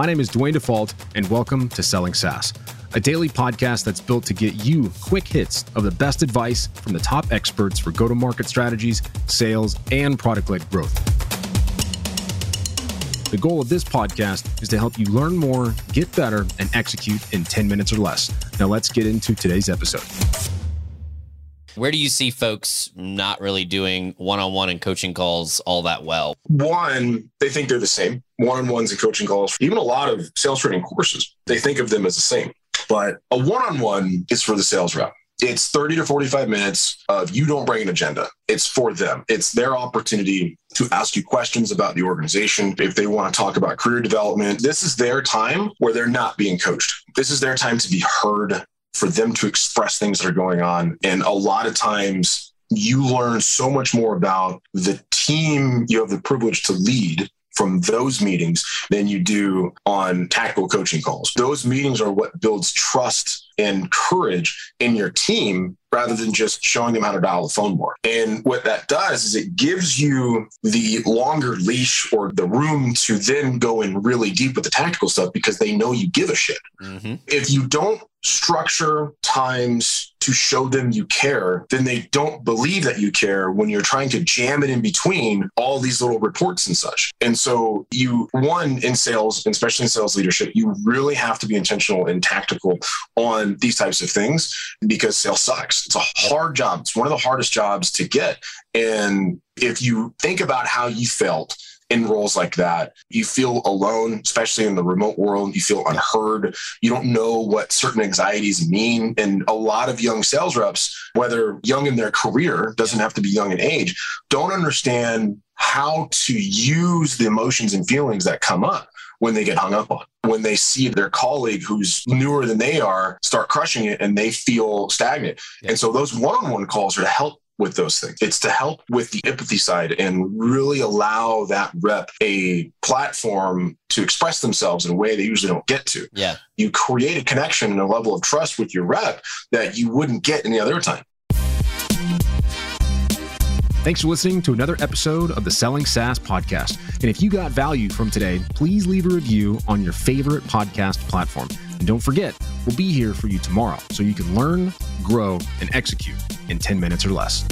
My name is Duane Default, and welcome to Selling SaaS, a daily podcast that's built to get you quick hits of the best advice from the top experts for go to market strategies, sales, and product led growth. The goal of this podcast is to help you learn more, get better, and execute in 10 minutes or less. Now, let's get into today's episode. Where do you see folks not really doing one on one and coaching calls all that well? One, they think they're the same. One on ones and coaching calls, even a lot of sales training courses, they think of them as the same. But a one on one is for the sales rep. It's 30 to 45 minutes of you don't bring an agenda. It's for them. It's their opportunity to ask you questions about the organization. If they want to talk about career development, this is their time where they're not being coached. This is their time to be heard, for them to express things that are going on. And a lot of times you learn so much more about the team you have the privilege to lead from those meetings than you do on tactical coaching calls. Those meetings are what builds trust and courage in your team rather than just showing them how to dial the phone more. And what that does is it gives you the longer leash or the room to then go in really deep with the tactical stuff because they know you give a shit. Mm-hmm. If you don't structure times to show them you care, then they don't believe that you care when you're trying to jam it in between all these little reports and such. And so you, one, in sales, especially in sales leadership, you really have to be intentional and tactical on these types of things because sales sucks. It's a hard job. It's one of the hardest jobs to get. And if you think about how you felt in roles like that. You feel alone, especially in the remote world. You feel unheard. You don't know what certain anxieties mean. And a lot of young sales reps, whether young in their career, doesn't have to be young in age, don't understand how to use the emotions and feelings that come up when they get hung up on. When they see their colleague who's newer than they are start crushing it and they feel stagnant. Yeah. And so those one on one calls are to help with those things. It's to help with the empathy side and really allow that rep a platform to express themselves in a way they usually don't get to. Yeah. You create a connection and a level of trust with your rep that you wouldn't get any other time. Thanks for listening to another episode of the Selling SaaS podcast. And if you got value from today, please leave a review on your favorite podcast platform. And don't forget, we'll be here for you tomorrow so you can learn, grow, and execute in 10 minutes or less.